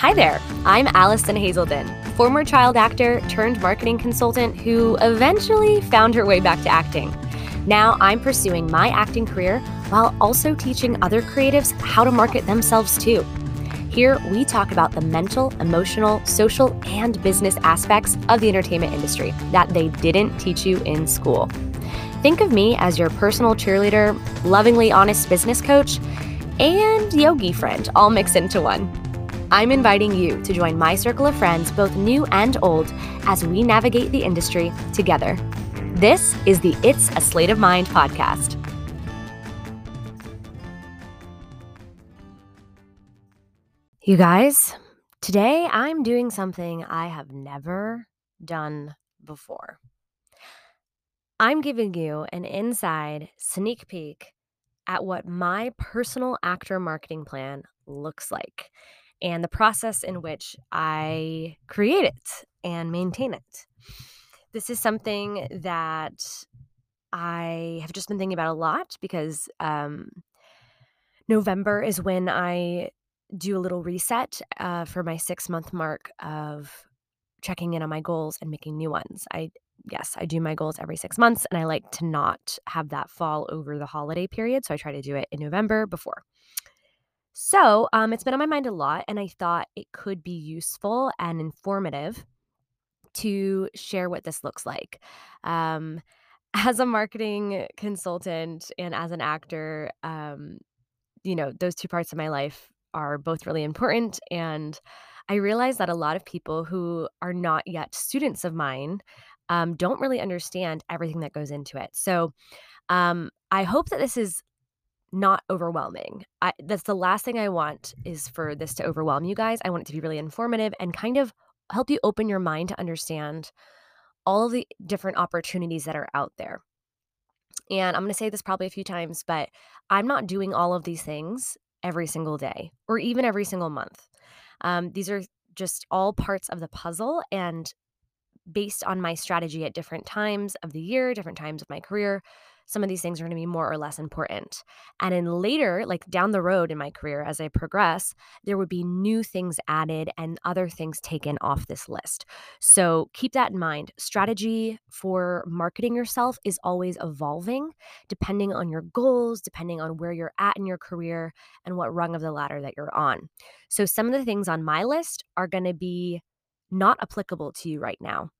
Hi there, I'm Allison Hazelden, former child actor turned marketing consultant who eventually found her way back to acting. Now I'm pursuing my acting career while also teaching other creatives how to market themselves too. Here, we talk about the mental, emotional, social, and business aspects of the entertainment industry that they didn't teach you in school. Think of me as your personal cheerleader, lovingly honest business coach, and yogi friend all mixed into one. I'm inviting you to join my circle of friends, both new and old, as we navigate the industry together. This is the It's a Slate of Mind podcast. You guys, today I'm doing something I have never done before. I'm giving you an inside sneak peek at what my personal actor marketing plan looks like and the process in which I create it and maintain it. This is something that I have just been thinking about a lot because um, November is when I do a little reset uh, for my six month mark of checking in on my goals and making new ones. I yes, I do my goals every six months, and I like to not have that fall over the holiday period. So I try to do it in November before. So um, it's been on my mind a lot, and I thought it could be useful and informative to share what this looks like. Um, as a marketing consultant and as an actor, um, you know, those two parts of my life are both really important. And I realize that a lot of people who are not yet students of mine um, don't really understand everything that goes into it. So um, I hope that this is not overwhelming. I, that's the last thing I want is for this to overwhelm you guys. I want it to be really informative and kind of help you open your mind to understand all of the different opportunities that are out there. And I'm going to say this probably a few times, but I'm not doing all of these things every single day or even every single month. Um, these are just all parts of the puzzle. And based on my strategy at different times of the year, different times of my career, some of these things are going to be more or less important. And in later, like down the road in my career, as I progress, there would be new things added and other things taken off this list. So keep that in mind. Strategy for marketing yourself is always evolving depending on your goals, depending on where you're at in your career, and what rung of the ladder that you're on. So some of the things on my list are going to be not applicable to you right now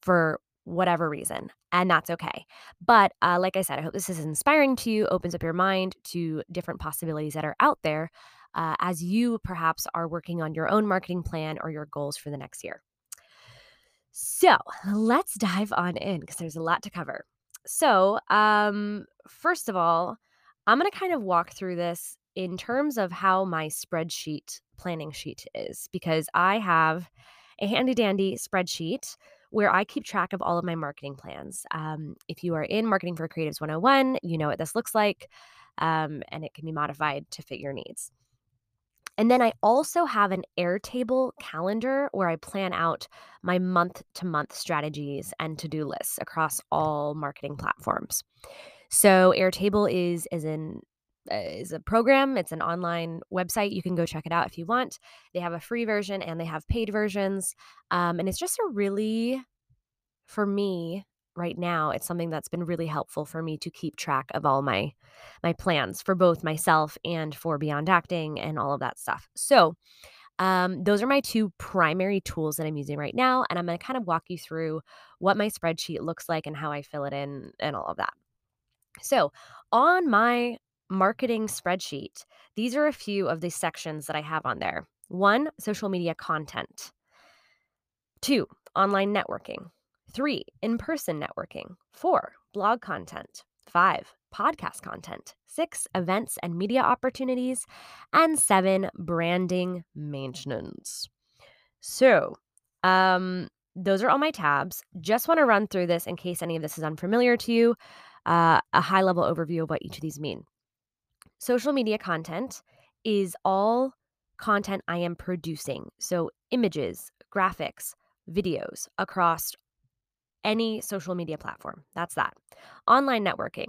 for whatever reason, and that's okay. But uh, like I said, I hope this is inspiring to you, opens up your mind to different possibilities that are out there uh, as you perhaps are working on your own marketing plan or your goals for the next year. So let's dive on in because there's a lot to cover. So, um, first of all, I'm going to kind of walk through this in terms of how my spreadsheet planning sheet is because I have a handy dandy spreadsheet where I keep track of all of my marketing plans. Um, if you are in Marketing for Creatives 101, you know what this looks like, um, and it can be modified to fit your needs. And then I also have an Airtable calendar where I plan out my month to month strategies and to do lists across all marketing platforms. So Airtable is is an is a program. It's an online website. You can go check it out if you want. They have a free version and they have paid versions. Um, and it's just a really, for me right now, it's something that's been really helpful for me to keep track of all my my plans for both myself and for Beyond Acting and all of that stuff. So. Um, those are my two primary tools that I'm using right now. And I'm going to kind of walk you through what my spreadsheet looks like and how I fill it in and all of that. So, on my marketing spreadsheet, these are a few of the sections that I have on there. One, social media content. Two, online networking. Three, in person networking. Four, blog content. Five, podcast content. Six, events and media opportunities. And seven, branding maintenance. So, um, those are all my tabs. Just want to run through this in case any of this is unfamiliar to you, uh, a high level overview of what each of these mean. Social media content is all content I am producing. So, images, graphics, videos across any social media platform. That's that. Online networking.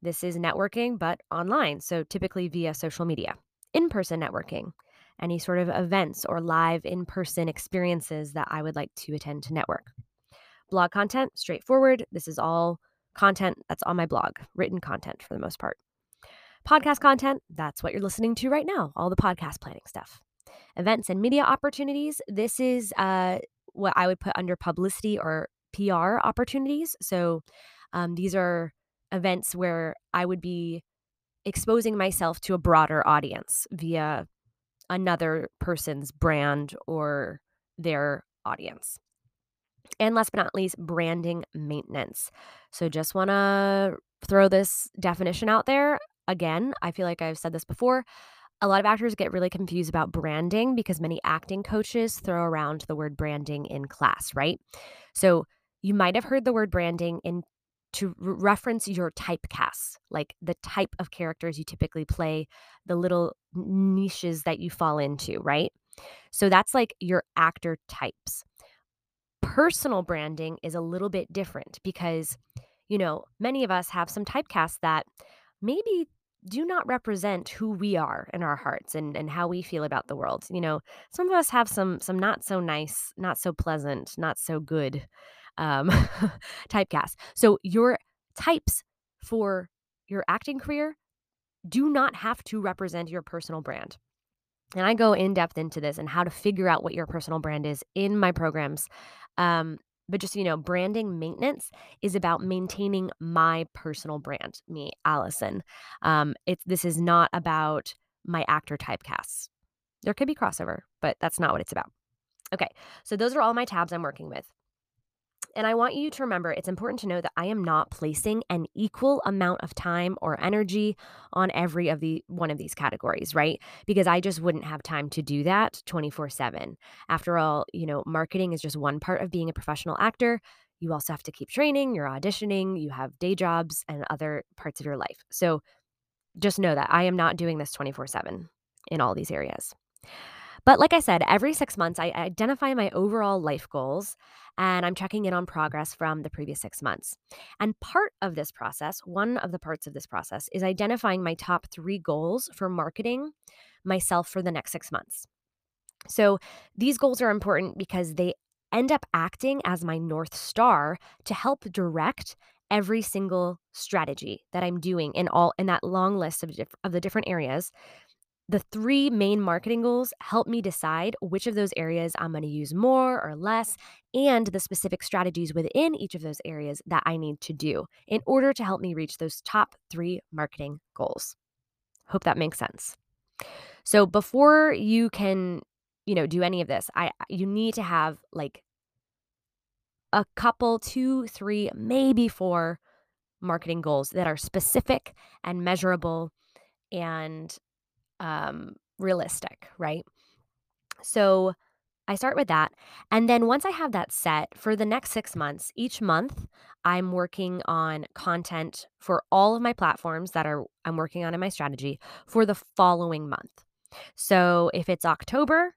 This is networking, but online. So, typically via social media. In person networking. any sort of events or live in person experiences that I would like to attend to network. Blog content, straightforward. This is all content that's on my blog, written content for the most part. Podcast content, that's what you're listening to right now, all the podcast planning stuff. Events and media opportunities, this is uh, what I would put under publicity or PR opportunities. So um, these are events where I would be exposing myself to a broader audience via another person's brand or their audience. And last but not least, branding maintenance. So just want to throw this definition out there. Again, I feel like I've said this before. A lot of actors get really confused about branding because many acting coaches throw around the word branding in class, right? So you might have heard the word branding in to reference your typecasts, like the type of characters you typically play, the little niches that you fall into, right? So that's like your actor types. Personal branding is a little bit different because, you know, many of us have some typecasts that maybe do not represent who we are in our hearts and, and how we feel about the world. You know, some of us have some some not so nice, not so pleasant, not so good um, typecast. So your types for your acting career do not have to represent your personal brand. And I go in depth into this and how to figure out what your personal brand is in my programs. Um, but just you know, branding maintenance is about maintaining my personal brand, me, Allison. Um, it's this is not about my actor typecasts. There could be crossover, but that's not what it's about. Okay, so those are all my tabs I'm working with. And I want you to remember it's important to know that I am not placing an equal amount of time or energy on every of the one of these categories, right? Because I just wouldn't have time to do that 24/7. After all, you know, marketing is just one part of being a professional actor. You also have to keep training, you're auditioning, you have day jobs and other parts of your life. So just know that I am not doing this 24/7 in all these areas. But like I said, every six months, I identify my overall life goals and I'm checking in on progress from the previous six months. And part of this process, one of the parts of this process, is identifying my top three goals for marketing myself for the next six months. So these goals are important because they end up acting as my North Star to help direct every single strategy that I'm doing in all in that long list of, diff- of the different areas the three main marketing goals help me decide which of those areas I'm going to use more or less, and the specific strategies within each of those areas that I need to do in order to help me reach those top three marketing goals. Hope that makes sense. So before you can, you know, do any of this, I you need to have like a couple, two, three, maybe four marketing goals that are specific and measurable and um, realistic, right? So I start with that. And then once I have that set for the next six months, each month I'm working on content for all of my platforms that are I'm working on in my strategy for the following month. So if it's October,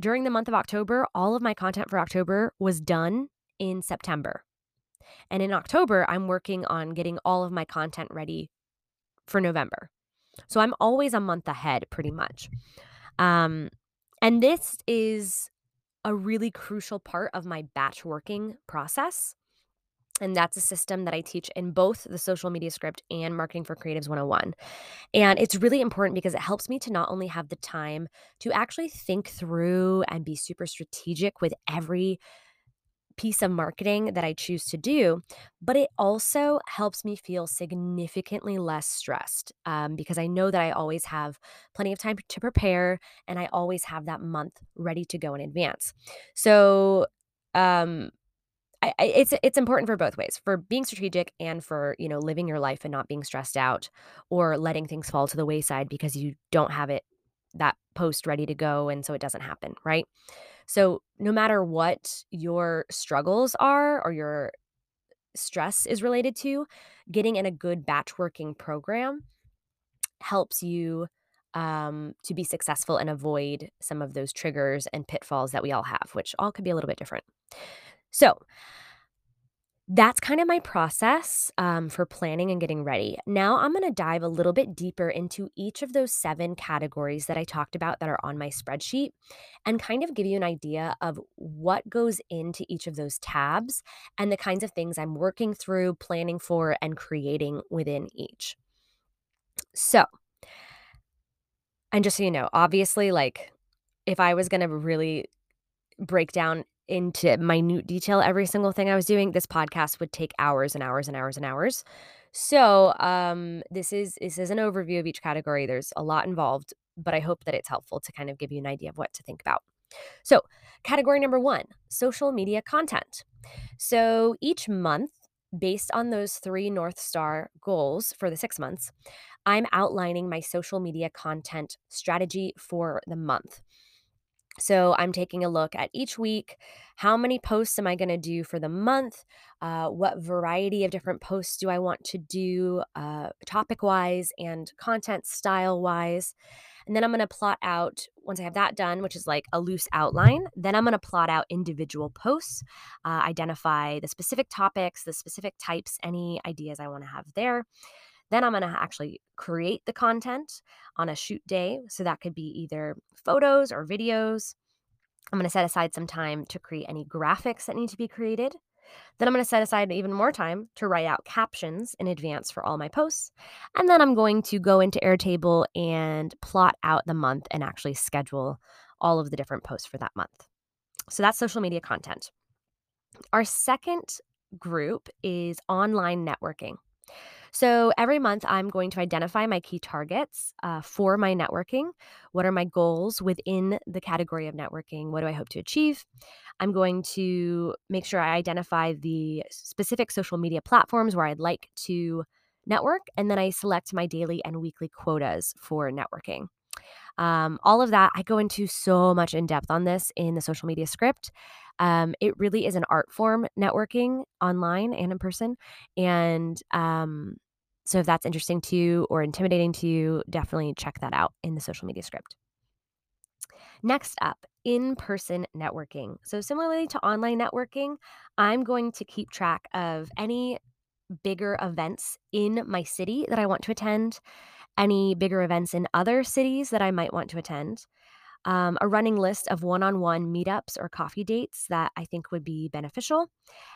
during the month of October, all of my content for October was done in September. And in October, I'm working on getting all of my content ready for November. So I'm always a month ahead, pretty much. Um, and this is a really crucial part of my batch working process. And that's a system that I teach in both the social media script and marketing for creatives 101. And it's really important because it helps me to not only have the time to actually think through and be super strategic with every piece of marketing that I choose to do, but it also helps me feel significantly less stressed um, because I know that I always have plenty of time to prepare and I always have that month ready to go in advance. So, um, I, it's it's important for both ways for being strategic and for you know living your life and not being stressed out or letting things fall to the wayside because you don't have it that post ready to go and so it doesn't happen right so, no matter what your struggles are or your stress is related to, getting in a good batch working program helps you um, to be successful and avoid some of those triggers and pitfalls that we all have, which all could be a little bit different. So, that's kind of my process um, for planning and getting ready. Now I'm going to dive a little bit deeper into each of those seven categories that I talked about that are on my spreadsheet and kind of give you an idea of what goes into each of those tabs and the kinds of things I'm working through, planning for, and creating within each. So, and just so you know, obviously, like if I was going to really break down into minute detail every single thing I was doing, this podcast would take hours and hours and hours and hours. So, um, this is this is an overview of each category. There's a lot involved, but I hope that it's helpful to kind of give you an idea of what to think about. So, category number one social media content. So, each month, based on those three North Star goals for the six months, I'm outlining my social media content strategy for the month. So I'm taking a look at each week. How many posts am I going to do for the month? Uh, what variety of different posts do I want to do, uh, topic wise and content style wise? And then I'm going to plot out, once I have that done, which is like a loose outline, then I'm going to plot out individual posts, uh, identify the specific topics, the specific types, any ideas I want to have there. Then I'm going to actually create the content on a shoot day. So that could be either photos or videos. I'm going to set aside some time to create any graphics that need to be created. Then I'm going to set aside even more time to write out captions in advance for all my posts. And then I'm going to go into Airtable and plot out the month and actually schedule all of the different posts for that month. So that's social media content. Our second group is online networking. So every month, I'm going to identify my key targets uh, for my networking. What are my goals within the category of networking? What do I hope to achieve? I'm going to make sure I identify the specific social media platforms where I'd like to network, and then I select my daily and weekly quotas for networking. Um, all of that, I go into so much in depth on this in the social media script. Um, it really is an art form networking online and in person. And um, so if that's interesting to you or intimidating to you, definitely check that out in the social media script. Next up, in person networking. So, similarly to online networking, I'm going to keep track of any bigger events in my city that I want to attend, any bigger events in other cities that I might want to attend, um, a running list of one on one meetups or coffee dates that I think would be beneficial,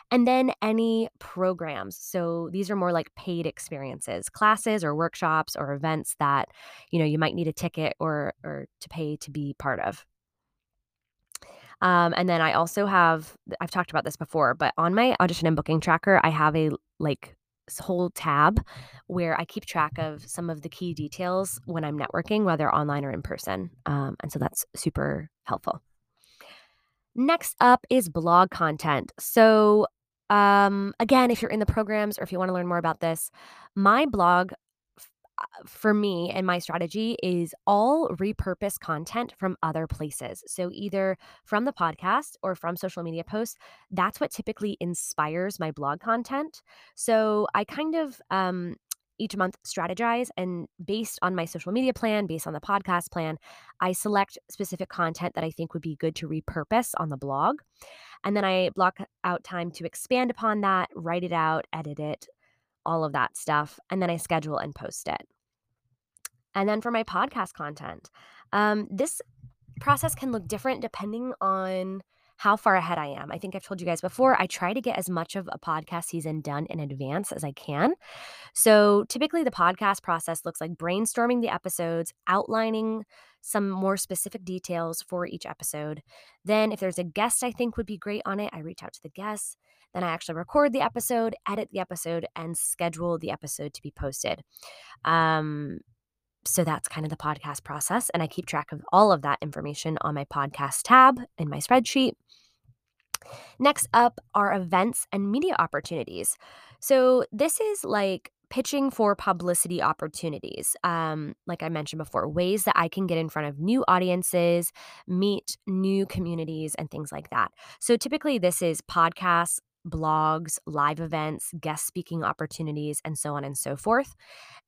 and then any programs. So these are more like paid experiences, classes or workshops or events that you know you might need a ticket or or to pay to be part of. Um, and then I also have I've talked about this before, but on my audition and booking tracker, I have a like whole tab where I keep track of some of the key details when I'm networking, whether online or in person. Um, and so that's super helpful. Next up is blog content. So, um, again, if you're in the programs or if you want to learn more about this, my blog for me and my strategy is all repurpose content from other places. So either from the podcast or from social media posts. That's what typically inspires my blog content. So I kind of um, each month strategize and based on my social media plan, based on the podcast plan, I select specific content that I think would be good to repurpose on the blog. And then I block out time to expand upon that, write it out, edit it, all of that stuff. And then I schedule and post it. And then for my podcast content, um, this process can look different depending on how far ahead I am. I think I've told you guys before, I try to get as much of a podcast season done in advance as I can. So typically, the podcast process looks like brainstorming the episodes, outlining some more specific details for each episode. Then, if there's a guest I think would be great on it, I reach out to the guest. Then I actually record the episode, edit the episode, and schedule the episode to be posted. Um, so that's kind of the podcast process. And I keep track of all of that information on my podcast tab in my spreadsheet. Next up are events and media opportunities. So this is like pitching for publicity opportunities. Um, like I mentioned before, ways that I can get in front of new audiences, meet new communities, and things like that. So typically, this is podcasts, blogs, live events, guest speaking opportunities, and so on and so forth.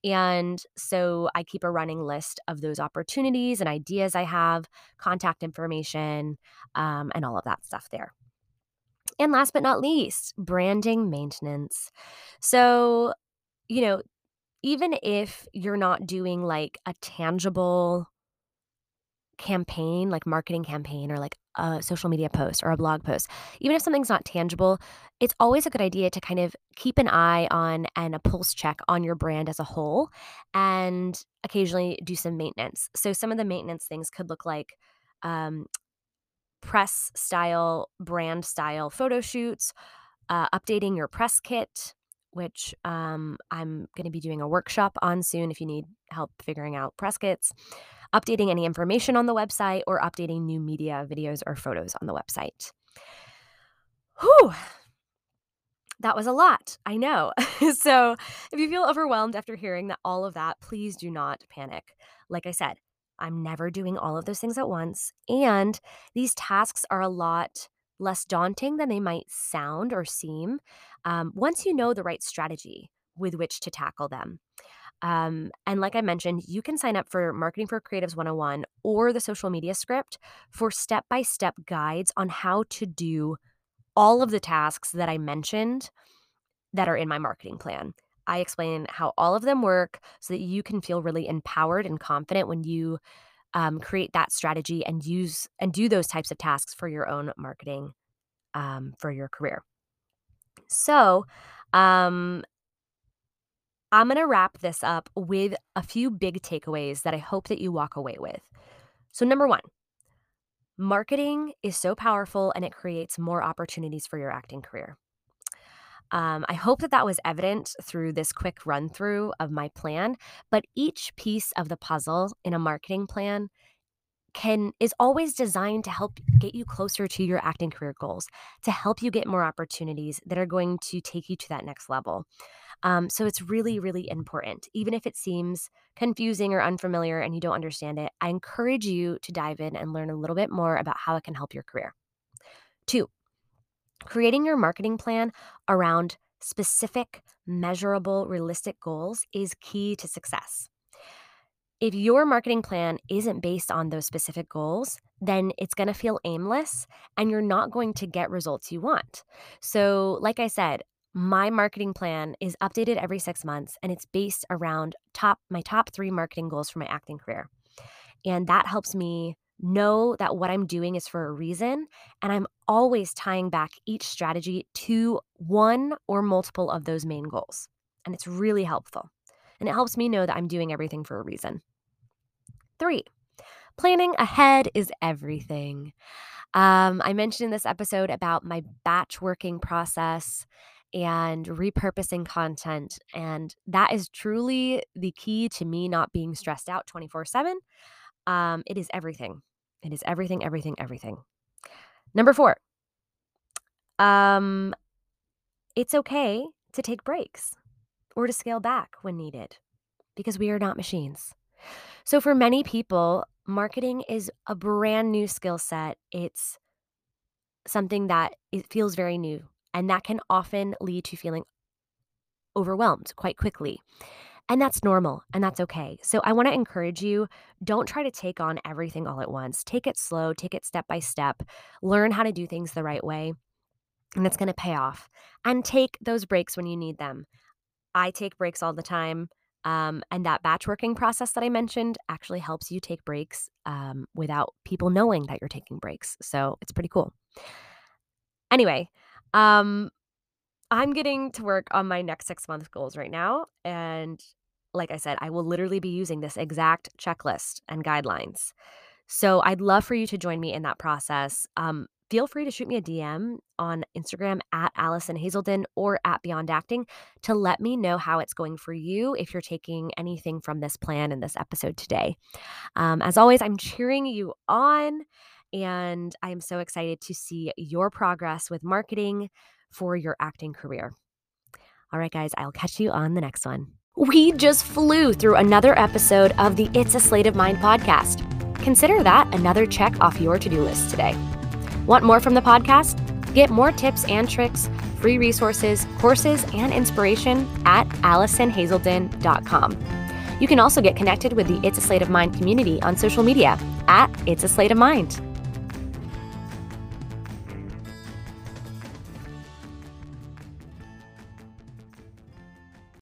And so I keep a running list of those opportunities and ideas I have, contact information, um, and all of that stuff there. And last but not least, branding maintenance. So, you know, even if you're not doing like a tangible campaign, like marketing campaign or like a social media post or a blog post, even if something's not tangible, it's always a good idea to kind of keep an eye on and a pulse check on your brand as a whole and occasionally do some maintenance. So, some of the maintenance things could look like um, press style, brand style photo shoots, uh, updating your press kit, which um, I'm going to be doing a workshop on soon if you need help figuring out press kits, updating any information on the website, or updating new media, videos, or photos on the website. Whew. That was a lot. I know. so, if you feel overwhelmed after hearing that all of that, please do not panic. Like I said, I'm never doing all of those things at once. And these tasks are a lot less daunting than they might sound or seem um, once you know the right strategy with which to tackle them. Um, and like I mentioned, you can sign up for Marketing for Creatives 101 or the social media script for step by step guides on how to do all of the tasks that I mentioned that are in my marketing plan. I explain how all of them work so that you can feel really empowered and confident when you um, create that strategy and use and do those types of tasks for your own marketing um, for your career. So, um, I'm going to wrap this up with a few big takeaways that I hope that you walk away with. So, number one, marketing is so powerful and it creates more opportunities for your acting career. Um, I hope that that was evident through this quick run through of my plan, but each piece of the puzzle in a marketing plan can is always designed to help get you closer to your acting career goals, to help you get more opportunities that are going to take you to that next level. Um, so it's really, really important. Even if it seems confusing or unfamiliar and you don't understand it, I encourage you to dive in and learn a little bit more about how it can help your career. Two, Creating your marketing plan around specific, measurable, realistic goals is key to success. If your marketing plan isn't based on those specific goals, then it's going to feel aimless and you're not going to get results you want. So, like I said, my marketing plan is updated every 6 months and it's based around top my top 3 marketing goals for my acting career. And that helps me know that what I'm doing is for a reason. And I'm always tying back each strategy to one or multiple of those main goals. And it's really helpful. And it helps me know that I'm doing everything for a reason. Three, planning ahead is everything. Um, I mentioned in this episode about my batch working process and repurposing content. And that is truly the key to me not being stressed out 24 7 um, it is everything. It is everything, everything, everything. Number four, um, it's okay to take breaks or to scale back when needed because we are not machines. So, for many people, marketing is a brand new skill set. It's something that it feels very new, and that can often lead to feeling overwhelmed quite quickly. And that's normal and that's okay. So I want to encourage you don't try to take on everything all at once. Take it slow, take it step by step, learn how to do things the right way, and it's going to pay off. And take those breaks when you need them. I take breaks all the time. Um, and that batch working process that I mentioned actually helps you take breaks um, without people knowing that you're taking breaks. So it's pretty cool. Anyway, um, I'm getting to work on my next six month goals right now. And like I said, I will literally be using this exact checklist and guidelines. So I'd love for you to join me in that process. Um, feel free to shoot me a DM on Instagram at Allison Hazelden or at Beyond Acting to let me know how it's going for you if you're taking anything from this plan in this episode today. Um, as always, I'm cheering you on and I am so excited to see your progress with marketing, for your acting career. All right, guys, I'll catch you on the next one. We just flew through another episode of the It's a Slate of Mind podcast. Consider that another check off your to do list today. Want more from the podcast? Get more tips and tricks, free resources, courses, and inspiration at AllisonHazelden.com. You can also get connected with the It's a Slate of Mind community on social media at It's a Slate of Mind.